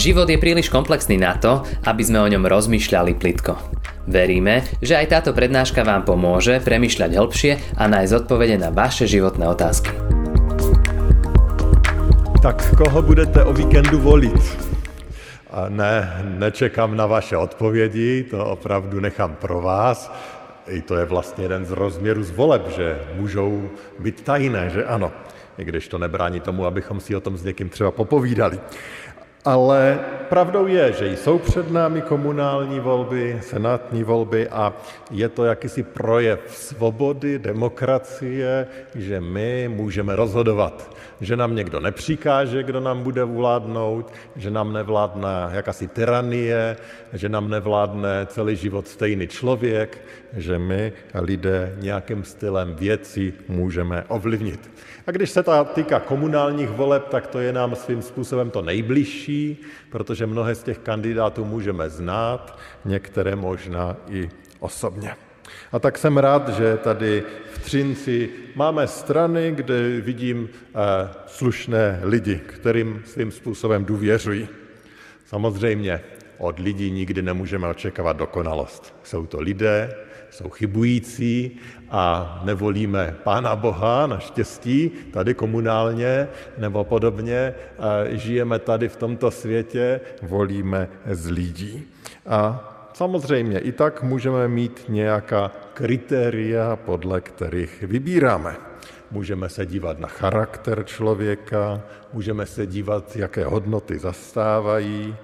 Život je príliš komplexný na to, aby sme o ňom rozmýšľali plitko. Veríme, že aj táto prednáška vám pomôže premyšľať hĺbšie a nájsť odpovede na vaše životné otázky. Tak koho budete o víkendu volit? A ne, nečekám na vaše odpovědi, to opravdu nechám pro vás. I to je vlastně jeden z rozměrů z voleb, že můžou být tajné, že ano. I když to nebrání tomu, abychom si o tom s někým třeba popovídali. Ale pravdou je, že jsou před námi komunální volby, senátní volby a je to jakýsi projev svobody, demokracie, že my můžeme rozhodovat, že nám někdo nepřikáže, kdo nám bude vládnout, že nám nevládne jakási tyranie, že nám nevládne celý život stejný člověk, že my lidé nějakým stylem věci můžeme ovlivnit. A když se to týká komunálních voleb, tak to je nám svým způsobem to nejbližší, protože mnohé z těch kandidátů můžeme znát, některé možná i osobně. A tak jsem rád, že tady v Třinci máme strany, kde vidím eh, slušné lidi, kterým svým způsobem důvěřují. Samozřejmě od lidí nikdy nemůžeme očekávat dokonalost. Jsou to lidé, jsou chybující a nevolíme Pána Boha, naštěstí, tady komunálně nebo podobně, žijeme tady v tomto světě, volíme z lidí. A samozřejmě i tak můžeme mít nějaká kritéria, podle kterých vybíráme. Můžeme se dívat na charakter člověka, můžeme se dívat, jaké hodnoty zastávají,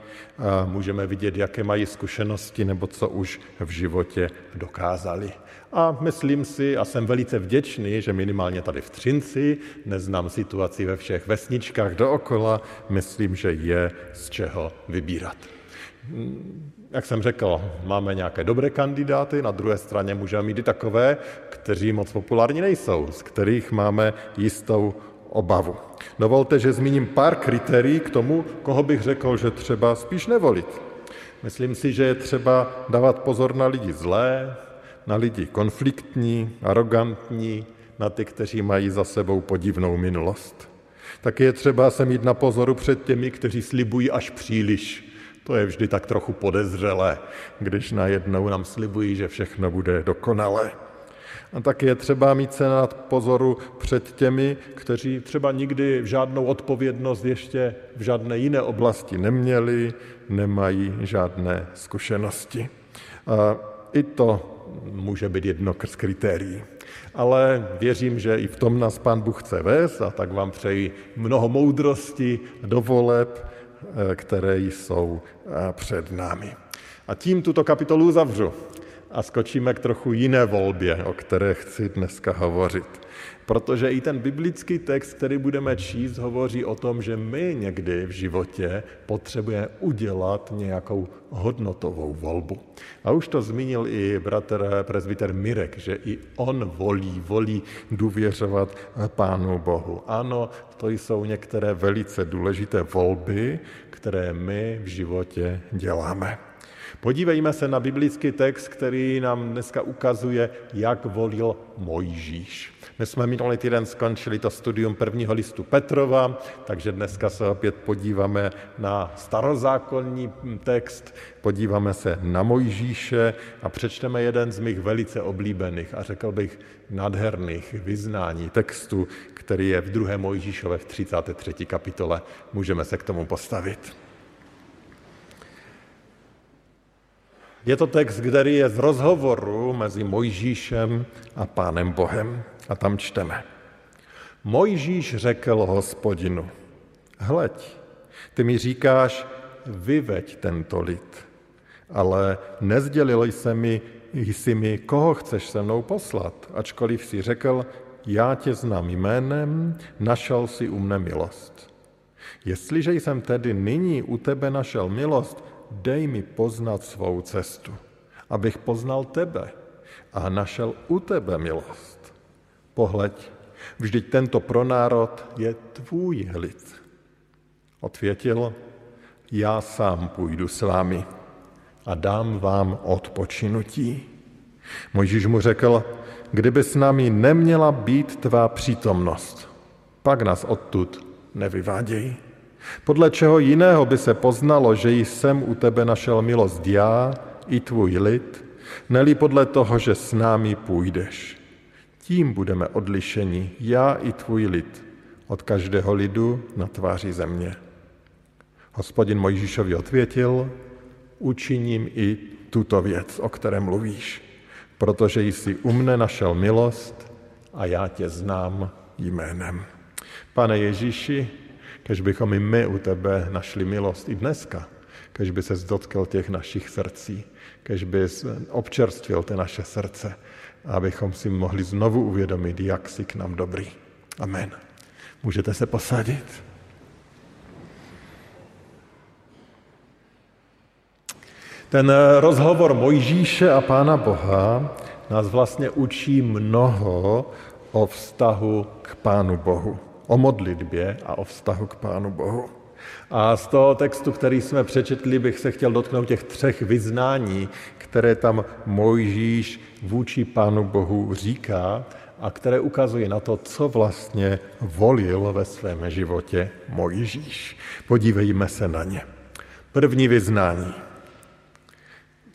můžeme vidět, jaké mají zkušenosti nebo co už v životě dokázali. A myslím si, a jsem velice vděčný, že minimálně tady v Třinci, neznám situaci ve všech vesničkách dookola, myslím, že je z čeho vybírat. Jak jsem řekl, máme nějaké dobré kandidáty, na druhé straně můžeme mít i takové, kteří moc populární nejsou, z kterých máme jistou obavu. Dovolte, že zmíním pár kritérií k tomu, koho bych řekl, že třeba spíš nevolit. Myslím si, že je třeba dávat pozor na lidi zlé, na lidi konfliktní, arrogantní, na ty, kteří mají za sebou podivnou minulost. Tak je třeba se mít na pozoru před těmi, kteří slibují až příliš. To je vždy tak trochu podezřelé, když najednou nám slibují, že všechno bude dokonalé. A tak je třeba mít se na pozoru před těmi, kteří třeba nikdy žádnou odpovědnost ještě v žádné jiné oblasti neměli, nemají žádné zkušenosti. A I to může být jedno z kritérií. Ale věřím, že i v tom nás Pán Bůh chce vést a tak vám přeji mnoho moudrosti do voleb, eh, které jsou eh, před námi. A tím tuto kapitolu zavřu a skočíme k trochu jiné volbě, o které chci dneska hovořit. Protože i ten biblický text, který budeme číst, hovoří o tom, že my někdy v životě potřebujeme udělat nějakou hodnotovou volbu. A už to zmínil i bratr prezbiter Mirek, že i on volí, volí důvěřovat Pánu Bohu. Ano, to jsou některé velice důležité volby, které my v životě děláme. Podívejme se na biblický text, který nám dneska ukazuje, jak volil Mojžíš. My jsme minulý týden skončili to studium prvního listu Petrova, takže dneska se opět podíváme na starozákonní text, podíváme se na Mojžíše a přečteme jeden z mých velice oblíbených a řekl bych nádherných vyznání textu, který je v druhé Mojžíšové v 33. kapitole. Můžeme se k tomu postavit. Je to text, který je z rozhovoru mezi Mojžíšem a Pánem Bohem. A tam čteme. Mojžíš řekl hospodinu, hleď, ty mi říkáš, vyveď tento lid, ale nezdělil jsi mi, jsi mi, koho chceš se mnou poslat, ačkoliv si řekl, já tě znám jménem, našel si u mne milost. Jestliže jsem tedy nyní u tebe našel milost, dej mi poznat svou cestu, abych poznal tebe a našel u tebe milost. Pohleď, vždyť tento pronárod je tvůj lid. Odvětil, já sám půjdu s vámi a dám vám odpočinutí. Mojžíš mu řekl, kdyby s námi neměla být tvá přítomnost, pak nás odtud nevyváděj. Podle čeho jiného by se poznalo, že jsem u tebe našel milost já i tvůj lid, neli podle toho, že s námi půjdeš. Tím budeme odlišeni, já i tvůj lid, od každého lidu na tváři země. Hospodin Mojžíšovi odvětil, učiním i tuto věc, o které mluvíš, protože jsi u mne našel milost a já tě znám jménem. Pane Ježíši, kež bychom i my u tebe našli milost i dneska, kež by se dotkl těch našich srdcí, kež by občerstvil ty naše srdce, abychom si mohli znovu uvědomit, jak jsi k nám dobrý. Amen. Můžete se posadit. Ten rozhovor Mojžíše a Pána Boha nás vlastně učí mnoho o vztahu k Pánu Bohu, o modlitbě a o vztahu k Pánu Bohu. A z toho textu, který jsme přečetli, bych se chtěl dotknout těch třech vyznání, které tam Mojžíš vůči Pánu Bohu říká a které ukazují na to, co vlastně volil ve svém životě Mojžíš. Podívejme se na ně. První vyznání.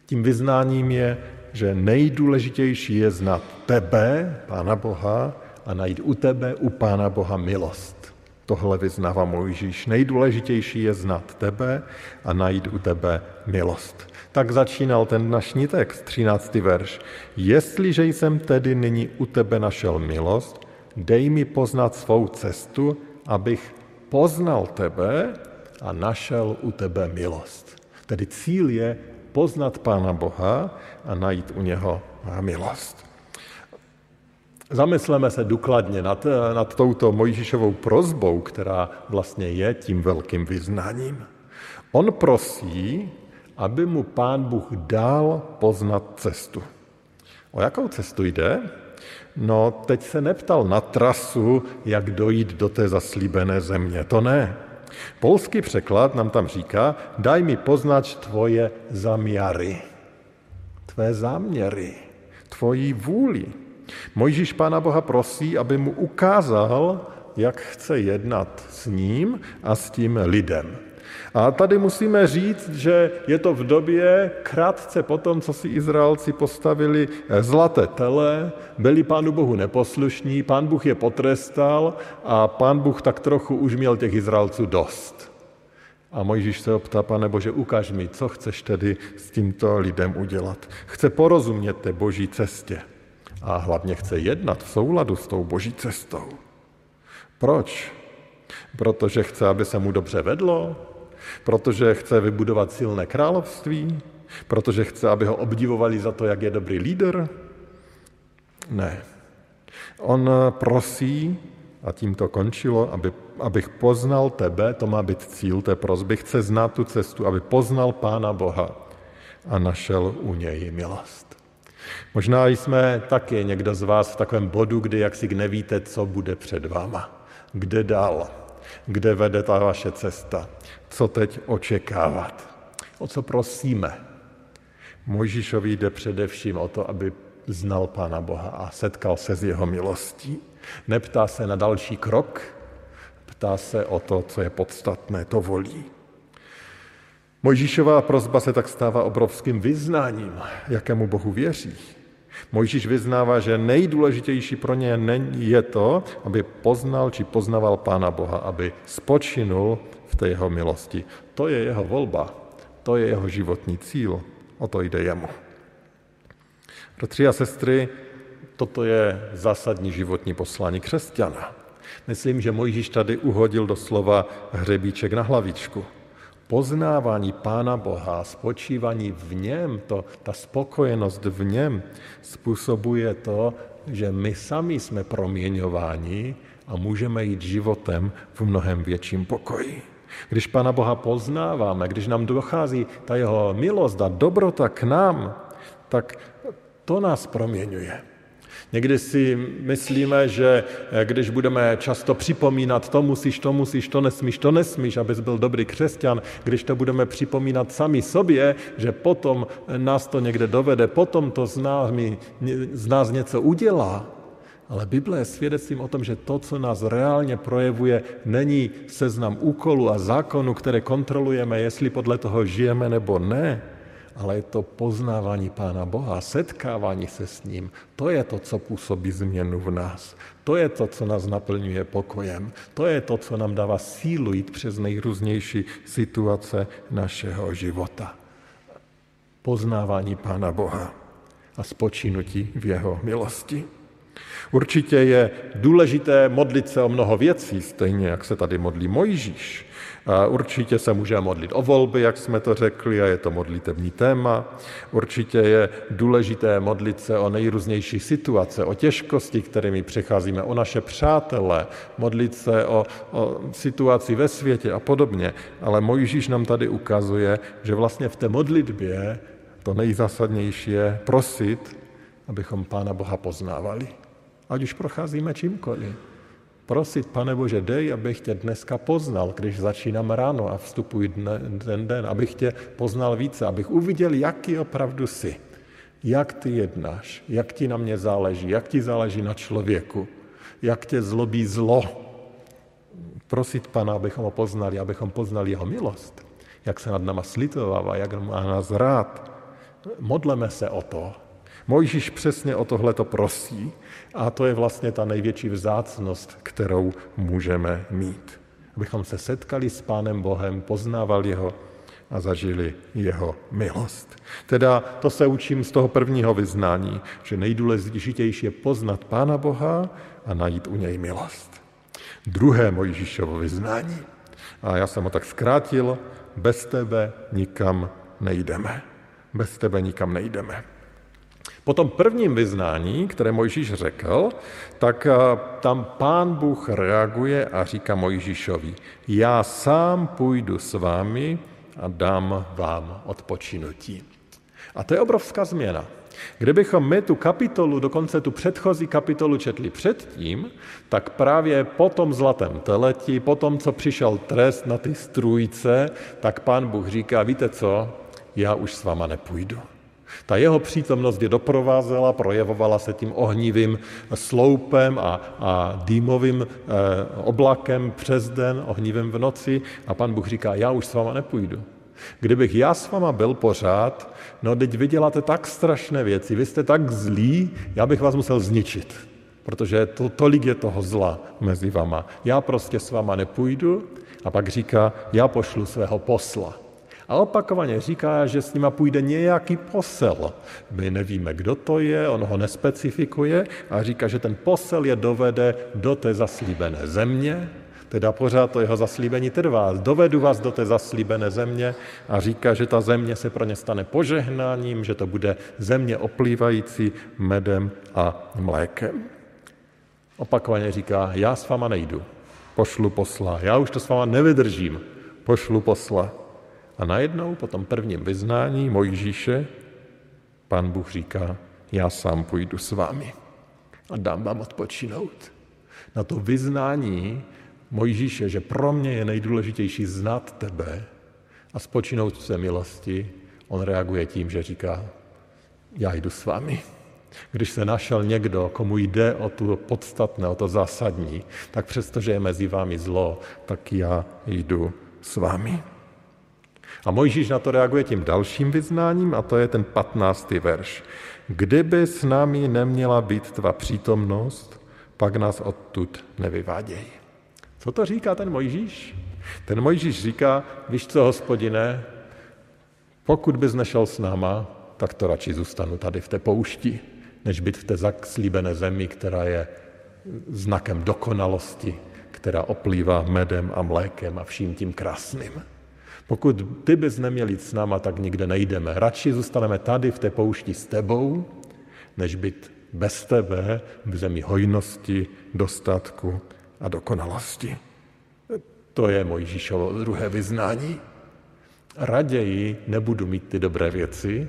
Tím vyznáním je, že nejdůležitější je znát tebe, Pána Boha, a najít u tebe, u Pána Boha milost. Tohle vyznává Mojžíš. Nejdůležitější je znát tebe a najít u tebe milost. Tak začínal ten dnešní text, 13. verš. Jestliže jsem tedy nyní u tebe našel milost, dej mi poznat svou cestu, abych poznal tebe a našel u tebe milost. Tedy cíl je poznat Pána Boha a najít u něho milost. Zamysleme se důkladně nad, nad touto Mojžíšovou prozbou, která vlastně je tím velkým vyznáním. On prosí, aby mu pán Bůh dal poznat cestu. O jakou cestu jde? No, teď se neptal na trasu, jak dojít do té zaslíbené země. To ne. Polský překlad nám tam říká, daj mi poznat tvoje zamiary, tvé záměry, tvoji vůli. Mojžíš Pána Boha prosí, aby mu ukázal, jak chce jednat s ním a s tím lidem. A tady musíme říct, že je to v době krátce po tom, co si Izraelci postavili zlaté tele, byli pánu Bohu neposlušní, pán Bůh je potrestal a pán Bůh tak trochu už měl těch Izraelců dost. A Mojžíš se optá, pane Bože, ukaž mi, co chceš tedy s tímto lidem udělat. Chce porozumět té boží cestě a hlavně chce jednat v souladu s tou boží cestou. Proč? Protože chce, aby se mu dobře vedlo? Protože chce vybudovat silné království? Protože chce, aby ho obdivovali za to, jak je dobrý lídr? Ne. On prosí, a tím to končilo, aby, abych poznal tebe, to má být cíl té prozby, chce znát tu cestu, aby poznal Pána Boha a našel u něj milost. Možná jsme taky někdo z vás v takovém bodu, kdy jaksi nevíte, co bude před váma. Kde dál? Kde vede ta vaše cesta? Co teď očekávat? O co prosíme? Mojžíšovi jde především o to, aby znal Pána Boha a setkal se s jeho milostí. Neptá se na další krok, ptá se o to, co je podstatné, to volí. Mojžíšová prozba se tak stává obrovským vyznáním, jakému Bohu věří. Mojžíš vyznává, že nejdůležitější pro ně je to, aby poznal či poznaval Pána Boha, aby spočinul v té jeho milosti. To je jeho volba, to je jeho životní cíl, o to jde jemu. Bratři a sestry, toto je zásadní životní poslání křesťana. Myslím, že Mojžíš tady uhodil doslova hřebíček na hlavičku poznávání Pána Boha, spočívání v něm, to, ta spokojenost v něm způsobuje to, že my sami jsme proměňováni a můžeme jít životem v mnohem větším pokoji. Když Pána Boha poznáváme, když nám dochází ta jeho milost a dobrota k nám, tak to nás proměňuje. Někdy si myslíme, že eh, když budeme často připomínat, to musíš, to musíš, to nesmíš, to nesmíš, abys byl dobrý křesťan, když to budeme připomínat sami sobě, že potom nás to někde dovede, potom to z nás, z nás něco udělá. Ale Bible je svědectvím o tom, že to, co nás reálně projevuje, není seznam úkolů a zákonů, které kontrolujeme, jestli podle toho žijeme nebo ne, ale je to poznávání Pána Boha, setkávání se s ním. To je to, co působí změnu v nás. To je to, co nás naplňuje pokojem. To je to, co nám dává sílu jít přes nejrůznější situace našeho života. Poznávání Pána Boha a spočinutí v jeho milosti. Určitě je důležité modlit se o mnoho věcí, stejně jak se tady modlí Mojžíš. Určitě se může modlit o volby, jak jsme to řekli, a je to modlitební téma. Určitě je důležité modlit se o nejrůznější situace, o těžkosti, kterými přecházíme, o naše přátele, modlit se o, o situaci ve světě a podobně. Ale Mojžíš nám tady ukazuje, že vlastně v té modlitbě to nejzásadnější je prosit, abychom Pána Boha poznávali. Ať už procházíme čímkoliv. Prosit, pane Bože, dej, abych tě dneska poznal, když začínám ráno a vstupuji dne, ten den, abych tě poznal více, abych uviděl, jaký opravdu jsi, jak ty jednáš, jak ti na mě záleží, jak ti záleží na člověku, jak tě zlobí zlo. Prosit Pana, abychom ho poznali, abychom poznali jeho milost, jak se nad náma slitovává, jak má nás rád. Modleme se o to, Mojžíš přesně o tohle to prosí a to je vlastně ta největší vzácnost, kterou můžeme mít. Abychom se setkali s Pánem Bohem, poznávali ho a zažili jeho milost. Teda to se učím z toho prvního vyznání, že nejdůležitější je poznat Pána Boha a najít u něj milost. Druhé Mojžíšovo vyznání, a já jsem ho tak zkrátil, bez tebe nikam nejdeme. Bez tebe nikam nejdeme. Po tom prvním vyznání, které Mojžíš řekl, tak eh, tam pán Bůh reaguje a říká Mojžíšovi, já sám půjdu s vámi a dám vám odpočinutí. A to je obrovská změna. Kdybychom my tu kapitolu, dokonce tu předchozí kapitolu četli předtím, tak právě po tom zlatém teleti, po tom, co přišel trest na ty strůjce, tak pán Bůh říká, víte co, já už s váma nepůjdu. Ta jeho přítomnost je doprovázela, projevovala se tím ohnivým sloupem a, a dýmovým eh, oblakem přes den, ohnivým v noci a pan Bůh říká, já už s váma nepůjdu. Kdybych já s váma byl pořád, no teď vy děláte tak strašné věci, vy jste tak zlí, já bych vás musel zničit, protože to, tolik je toho zla mezi vama. Já prostě s váma nepůjdu a pak říká, já pošlu svého posla. A opakovaně říká, že s nima půjde nějaký posel. My nevíme, kdo to je, on ho nespecifikuje a říká, že ten posel je dovede do té zaslíbené země, teda pořád to jeho zaslíbení trvá. Dovedu vás do té zaslíbené země a říká, že ta země se pro ně stane požehnáním, že to bude země oplývající medem a mlékem. Opakovaně říká, já s váma nejdu, pošlu posla, já už to s váma nevydržím, pošlu posla. A najednou po tom prvním vyznání Mojžíše pán Bůh říká, já sám půjdu s vámi a dám vám odpočinout. Na to vyznání Mojžíše, že pro mě je nejdůležitější znát tebe a spočinout v milosti, on reaguje tím, že říká, já jdu s vámi. Když se našel někdo, komu jde o to podstatné, o to zásadní, tak přestože je mezi vámi zlo, tak já jdu s vámi. A Mojžíš na to reaguje tím dalším vyznáním a to je ten 15. verš. Kdyby s námi neměla být tvá přítomnost, pak nás odtud nevyváděj. Co to říká ten Mojžíš? Ten Mojžíš říká, víš co, hospodine, pokud bys nešel s náma, tak to radši zůstanu tady v té poušti, než být v té zaslíbené zemi, která je znakem dokonalosti, která oplývá medem a mlékem a vším tím krásným. Pokud ty bys neměl jít s náma, tak nikde nejdeme. Radši zůstaneme tady v té poušti s tebou, než být bez tebe v zemi hojnosti, dostatku a dokonalosti. To je Mojžíšovo druhé vyznání. Raději nebudu mít ty dobré věci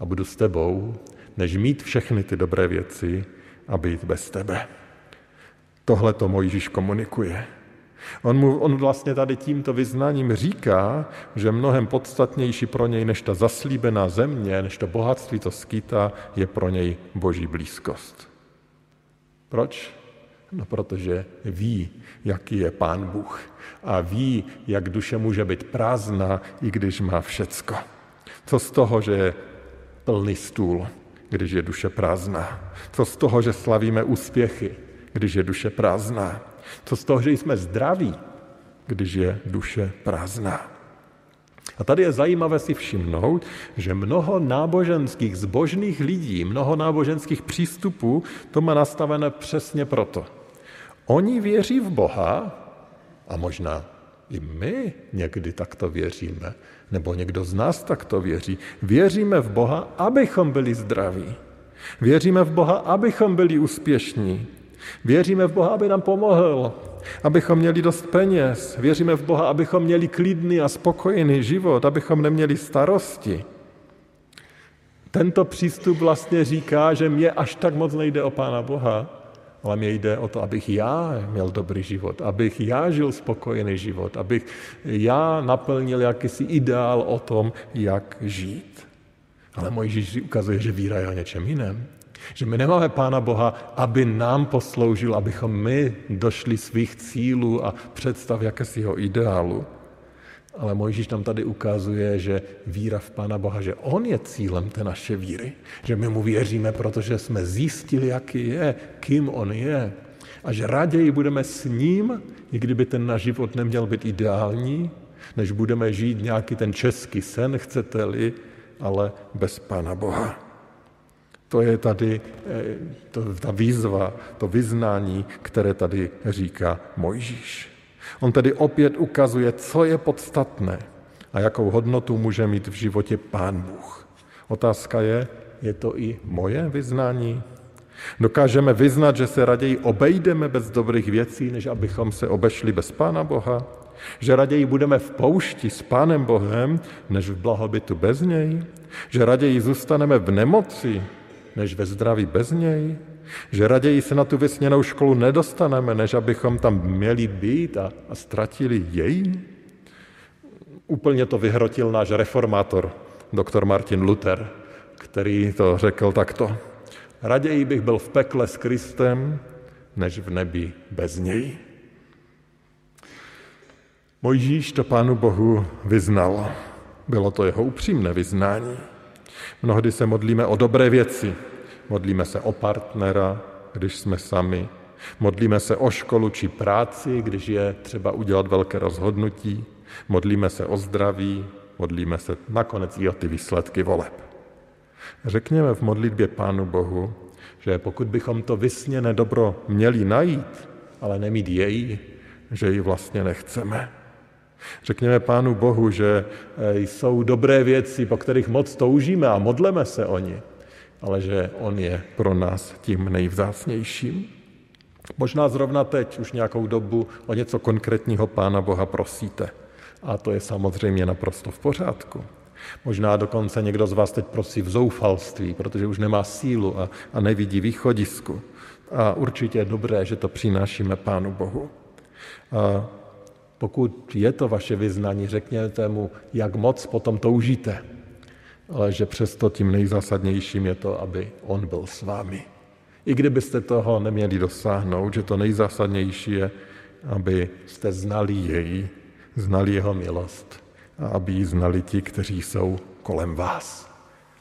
a budu s tebou, než mít všechny ty dobré věci a být bez tebe. Tohle to Mojžíš komunikuje. On, mu, on vlastně tady tímto vyznáním říká, že mnohem podstatnější pro něj než ta zaslíbená země, než to bohatství to skýtá, je pro něj boží blízkost. Proč? No protože ví, jaký je Pán Bůh a ví, jak duše může být prázdná, i když má všecko. Co z toho, že je plný stůl, když je duše prázdná? Co z toho, že slavíme úspěchy, když je duše prázdná? Co z toho, že jsme zdraví, když je duše prázdná? A tady je zajímavé si všimnout, že mnoho náboženských zbožných lidí, mnoho náboženských přístupů to má nastavené přesně proto. Oni věří v Boha, a možná i my někdy takto věříme, nebo někdo z nás takto věří. Věříme v Boha, abychom byli zdraví. Věříme v Boha, abychom byli úspěšní. Věříme v Boha, aby nám pomohl, abychom měli dost peněz. Věříme v Boha, abychom měli klidný a spokojený život, abychom neměli starosti. Tento přístup vlastně říká, že mě až tak moc nejde o Pána Boha, ale mě jde o to, abych já měl dobrý život, abych já žil spokojený život, abych já naplnil jakýsi ideál o tom, jak žít. Ale Mojžíš ukazuje, že víra je o něčem jiném. Že my nemáme Pána Boha, aby nám posloužil, abychom my došli svých cílů a představ jakésiho ideálu. Ale Mojžíš nám tady ukazuje, že víra v Pána Boha, že On je cílem té naše víry. Že my mu věříme, protože jsme zjistili, jaký je, kým On je. A že raději budeme s ním, i kdyby ten náš život neměl být ideální, než budeme žít nějaký ten český sen, chcete-li, ale bez Pána Boha. To je tady eh, to, ta výzva, to vyznání, které tady říká Mojžíš. On tedy opět ukazuje, co je podstatné a jakou hodnotu může mít v životě Pán Bůh. Otázka je, je to i moje vyznání? Dokážeme vyznat, že se raději obejdeme bez dobrých věcí, než abychom se obešli bez Pána Boha? Že raději budeme v poušti s Pánem Bohem, než v blahobytu bez něj? Že raději zůstaneme v nemoci, než ve zdraví bez něj? Že raději se na tu vysněnou školu nedostaneme, než abychom tam měli být a, a ztratili jej? Úplně to vyhrotil náš reformátor, doktor Martin Luther, který to řekl takto. Raději bych byl v pekle s Kristem, než v nebi bez něj. Mojžíš to Pánu Bohu vyznal. Bylo to jeho upřímné vyznání. Mnohdy se modlíme o dobré věci, modlíme se o partnera, když jsme sami, modlíme se o školu či práci, když je třeba udělat velké rozhodnutí, modlíme se o zdraví, modlíme se nakonec i o ty výsledky voleb. Řekněme v modlitbě Pánu Bohu, že pokud bychom to vysněné dobro měli najít, ale nemít jej, že ji vlastně nechceme. Řekněme Pánu Bohu, že eh, jsou dobré věci, po kterých moc toužíme a modleme se o ně, ale že On je pro nás tím nejvzácnějším. Možná zrovna teď už nějakou dobu o něco konkrétního Pána Boha prosíte. A to je samozřejmě naprosto v pořádku. Možná dokonce někdo z vás teď prosí v zoufalství, protože už nemá sílu a, a nevidí východisku. A určitě je dobré, že to přinášíme Pánu Bohu. A pokud je to vaše vyznání, řekněte mu, jak moc potom toužíte, ale že přesto tím nejzásadnějším je to, aby on byl s vámi. I kdybyste toho neměli dosáhnout, že to nejzásadnější je, aby jste znali jej, znali jeho milost a aby ji znali ti, kteří jsou kolem vás.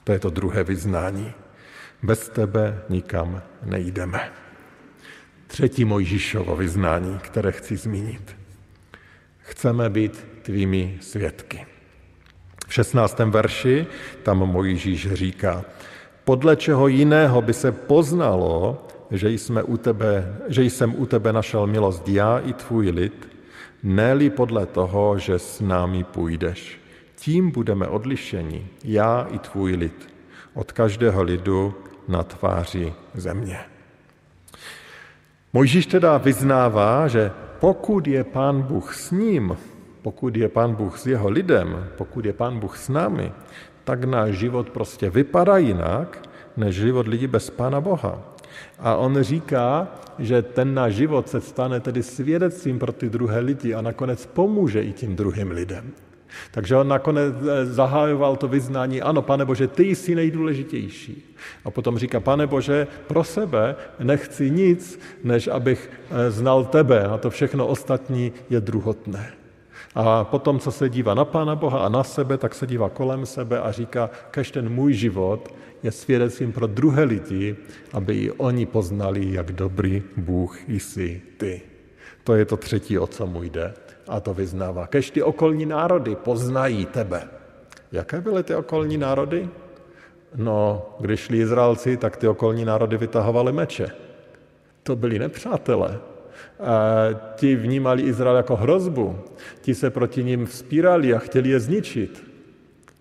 To je to druhé vyznání. Bez tebe nikam nejdeme. Třetí Mojžíšovo vyznání, které chci zmínit. Chceme být tvými svědky. V 16. verši tam Mojžíš říká, podle čeho jiného by se poznalo, že, jsme u tebe, že jsem u tebe našel milost já i tvůj lid, ne podle toho, že s námi půjdeš. Tím budeme odlišeni, já i tvůj lid, od každého lidu na tváři země. Mojžíš teda vyznává, že pokud je Pán Bůh s ním, pokud je Pán Bůh s jeho lidem, pokud je Pán Bůh s námi, tak náš život prostě vypadá jinak, než život lidí bez Pána Boha. A on říká, že ten náš život se stane tedy svědectvím pro ty druhé lidi a nakonec pomůže i tím druhým lidem. Takže on nakonec eh, zahájoval to vyznání, ano, pane Bože, ty jsi nejdůležitější. A potom říká, pane Bože, pro sebe nechci nic, než abych eh, znal tebe a to všechno ostatní je druhotné. A potom, co se dívá na Pána Boha a na sebe, tak se dívá kolem sebe a říká, kež ten můj život je svědectvím pro druhé lidi, aby i oni poznali, jak dobrý Bůh jsi ty. To je to třetí, o co mu jde. A to vyznává. Kež ty okolní národy poznají tebe. Jaké byly ty okolní národy? No, když šli Izraelci, tak ty okolní národy vytahovali meče. To byli nepřátelé. A ti vnímali Izrael jako hrozbu. Ti se proti ním vzpírali a chtěli je zničit.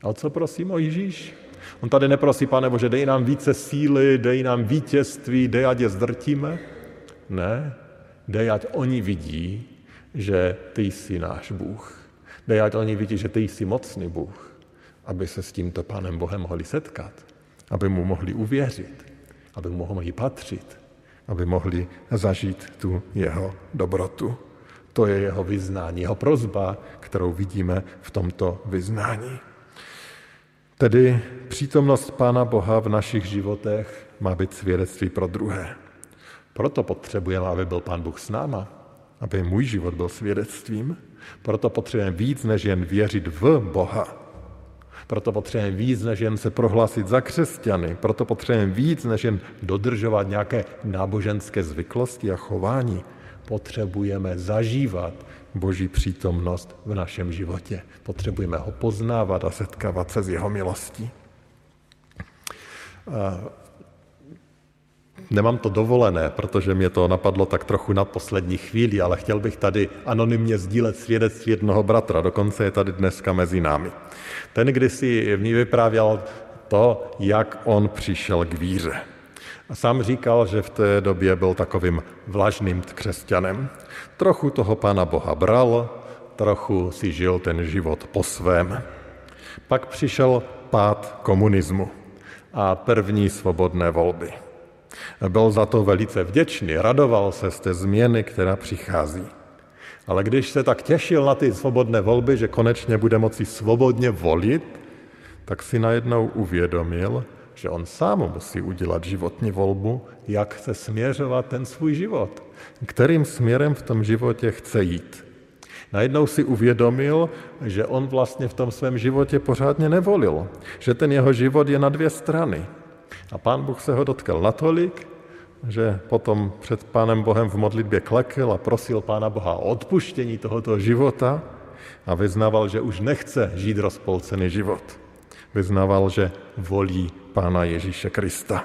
A co prosím o Ježíš? On tady neprosí, pane Bože, dej nám více síly, dej nám vítězství, dej, ať je zdrtíme. Ne, dej, ať oni vidí, že ty jsi náš Bůh. Dej, ať oni vidí, že ty jsi mocný Bůh, aby se s tímto Pánem Bohem mohli setkat, aby mu mohli uvěřit, aby mu mohli patřit, aby mohli zažít tu jeho dobrotu. To je jeho vyznání, jeho prozba, kterou vidíme v tomto vyznání. Tedy přítomnost Pána Boha v našich životech má být svědectví pro druhé. Proto potřebujeme, aby byl Pán Bůh s náma, aby můj život byl svědectvím. Proto potřebujeme víc, než jen věřit v Boha. Proto potřebujeme víc, než jen se prohlásit za křesťany. Proto potřebujeme víc, než jen dodržovat nějaké náboženské zvyklosti a chování. Potřebujeme zažívat Boží přítomnost v našem životě. Potřebujeme ho poznávat a setkávat se s jeho milostí. Nemám to dovolené, protože mě to napadlo tak trochu na poslední chvíli, ale chtěl bych tady anonymně sdílet svědectví jednoho bratra, dokonce je tady dneska mezi námi. Ten kdysi ní vyprávěl to, jak on přišel k víře. A sám říkal, že v té době byl takovým vlažným křesťanem. Trochu toho Pána Boha bral, trochu si žil ten život po svém. Pak přišel pád komunismu a první svobodné volby. Byl za to velice vděčný, radoval se z té změny, která přichází. Ale když se tak těšil na ty svobodné volby, že konečně bude moci svobodně volit, tak si najednou uvědomil, že on sám musí udělat životní volbu, jak chce směřovat ten svůj život, kterým směrem v tom životě chce jít. Najednou si uvědomil, že on vlastně v tom svém životě pořádně nevolil, že ten jeho život je na dvě strany. A pán Bůh se ho dotkl natolik, že potom před pánem Bohem v modlitbě klekl a prosil pána Boha o odpuštění tohoto života a vyznával, že už nechce žít rozpolcený život. Vyznával, že volí pána Ježíše Krista.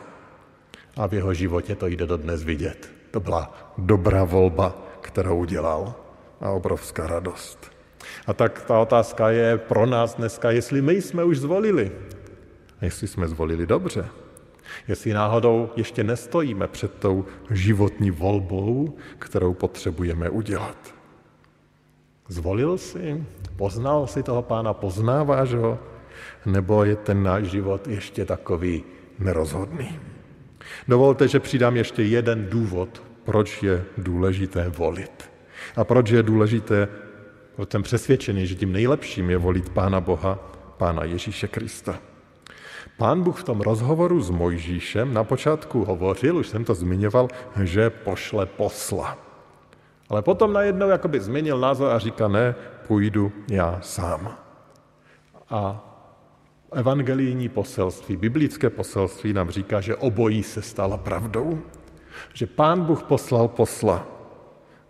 A v jeho životě to jde dodnes vidět. To byla dobrá volba, kterou udělal a obrovská radost. A tak ta otázka je pro nás dneska, jestli my jsme už zvolili. A jestli jsme zvolili dobře. Jestli náhodou ještě nestojíme před tou životní volbou, kterou potřebujeme udělat. Zvolil si, poznal si toho pána, poznáváš ho, nebo je ten náš život ještě takový nerozhodný. Dovolte, že přidám ještě jeden důvod, proč je důležité volit. A proč je důležité, jsem přesvědčený, že tím nejlepším je volit Pána Boha, Pána Ježíše Krista. Pán Bůh v tom rozhovoru s Mojžíšem na počátku hovořil, už jsem to zmiňoval, že pošle posla. Ale potom najednou jakoby změnil názor a říká, ne, půjdu já sám. A evangelijní poselství, biblické poselství nám říká, že obojí se stala pravdou. Že pán Bůh poslal posla,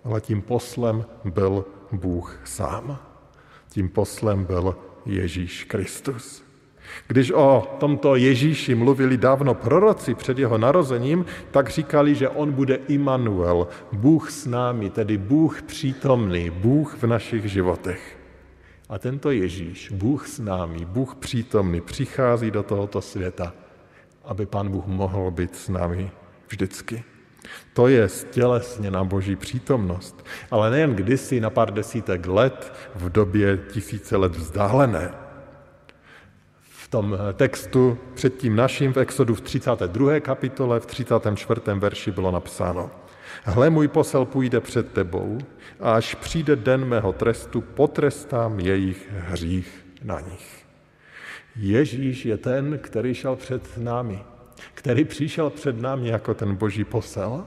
ale tím poslem byl Bůh sám. Tím poslem byl Ježíš Kristus. Když o tomto Ježíši mluvili dávno proroci před jeho narozením, tak říkali, že on bude Immanuel, Bůh s námi, tedy Bůh přítomný, Bůh v našich životech. A tento Ježíš, Bůh s námi, Bůh přítomný, přichází do tohoto světa, aby Pán Bůh mohl být s námi vždycky. To je stělesněná boží přítomnost. Ale nejen kdysi na pár desítek let, v době tisíce let vzdálené. Tom textu před tím naším v Exodu v 32. kapitole, v 34. verši bylo napsáno Hle, můj posel půjde před tebou a až přijde den mého trestu, potrestám jejich hřích na nich. Ježíš je ten, který šel před námi, který přišel před námi jako ten boží posel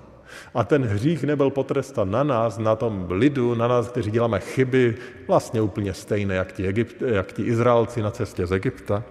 a ten hřích nebyl potrestan na nás, na tom lidu, na nás, kteří děláme chyby, vlastně úplně stejné, jak ti, Egypt, jak ti Izraelci na cestě z Egypta,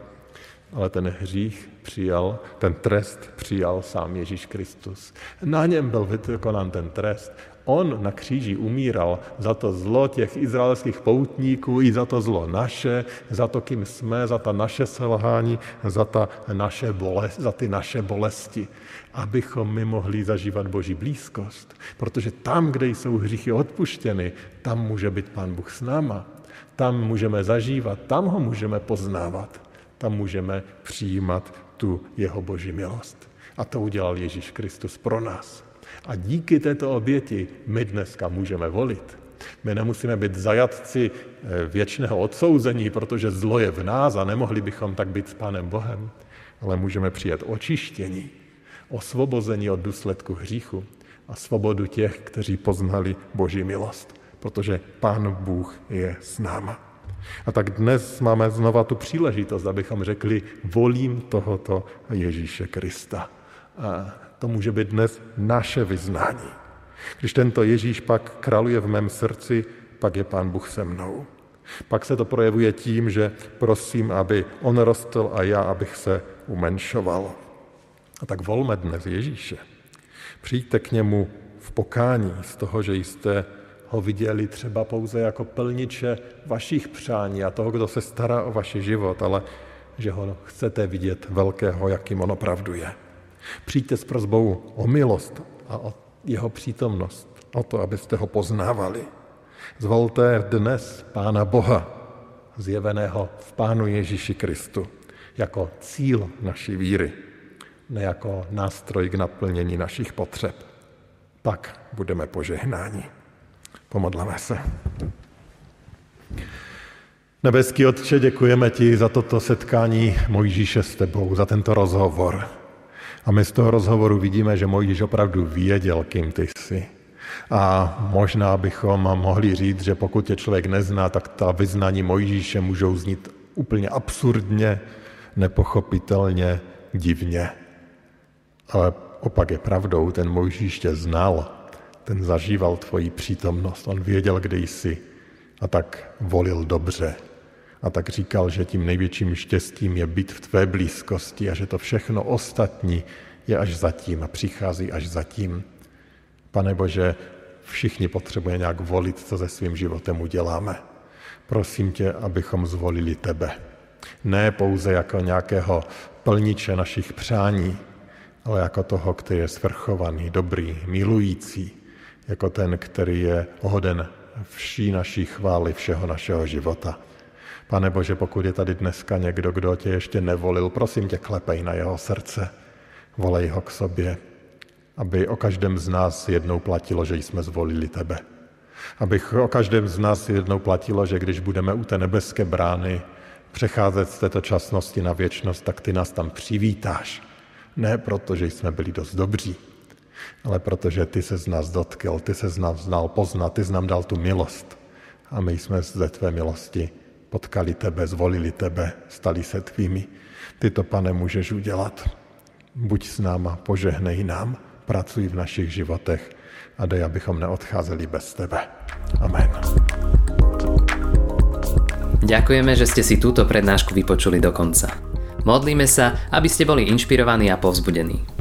ale ten hřích přijal, ten trest přijal sám Ježíš Kristus. Na něm byl vykonán ten trest. On na kříži umíral za to zlo těch izraelských poutníků i za to zlo naše, za to, kým jsme, za ta naše selhání, za, ta naše bolest, za ty naše bolesti, abychom my mohli zažívat Boží blízkost. Protože tam, kde jsou hříchy odpuštěny, tam může být Pán Bůh s náma. Tam můžeme zažívat, tam ho můžeme poznávat, tam můžeme přijímat tu jeho Boží milost. A to udělal Ježíš Kristus pro nás. A díky této oběti my dneska můžeme volit. My nemusíme být zajatci eh, věčného odsouzení, protože zlo je v nás a nemohli bychom tak být s Pánem Bohem, ale můžeme přijet očištění, osvobození od důsledku hříchu a svobodu těch, kteří poznali Boží milost, protože Pán Bůh je s náma. A tak dnes máme znova tu příležitost, abychom řekli, volím tohoto Ježíše Krista. A to může být dnes naše vyznání. Když tento Ježíš pak kraluje v mém srdci, pak je Pán Bůh se mnou. Pak se to projevuje tím, že prosím, aby on rostl a já, abych se umenšoval. A tak volme dnes Ježíše. Přijďte k němu v pokání z toho, že jste ho viděli třeba pouze jako plniče vašich přání a toho, kdo se stará o vaši život, ale že ho chcete vidět velkého, jakým on opravdu je. Přijďte s prozbou o milost a o jeho přítomnost, o to, abyste ho poznávali. Zvolte dnes Pána Boha, zjeveného v Pánu Ježíši Kristu, jako cíl naší víry, ne jako nástroj k naplnění našich potřeb. Pak budeme požehnáni. Pomodleme se. Nebeský Otče, děkujeme ti za toto setkání Mojžíše s tebou, za tento rozhovor. A my z toho rozhovoru vidíme, že Mojžíš opravdu věděl, kým ty jsi. A možná bychom mohli říct, že pokud tě člověk nezná, tak ta vyznání Mojžíše můžou znít úplně absurdně, nepochopitelně, divně. Ale opak je pravdou, ten Mojžíš tě znal, ten zažíval tvoji přítomnost, on věděl, kde jsi a tak volil dobře. A tak říkal, že tím největším štěstím je být v tvé blízkosti a že to všechno ostatní je až zatím a přichází až zatím. Pane Bože, všichni potřebujeme nějak volit, co se svým životem uděláme. Prosím tě, abychom zvolili tebe. Ne pouze jako nějakého plniče našich přání, ale jako toho, který je svrchovaný, dobrý, milující, jako ten, který je hoden vší naší chvály, všeho našeho života. Pane Bože, pokud je tady dneska někdo, kdo tě ještě nevolil, prosím tě, klepej na jeho srdce, volej ho k sobě, aby o každém z nás jednou platilo, že jsme zvolili tebe. Aby o každém z nás jednou platilo, že když budeme u té nebeské brány přecházet z této časnosti na věčnost, tak ty nás tam přivítáš. Ne proto, že jsme byli dost dobří, ale protože ty se z nás dotkl, ty se z nás znal poznat, ty jsi nám dal tu milost. A my jsme ze tvé milosti potkali tebe, zvolili tebe, stali se tvými. Ty to, pane, můžeš udělat. Buď s náma, požehnej nám, pracuj v našich životech a dej, abychom neodcházeli bez tebe. Amen. Ďakujeme, že ste si túto prednášku vypočuli do konca. Modlíme sa, aby ste boli inšpirovaní a povzbudení.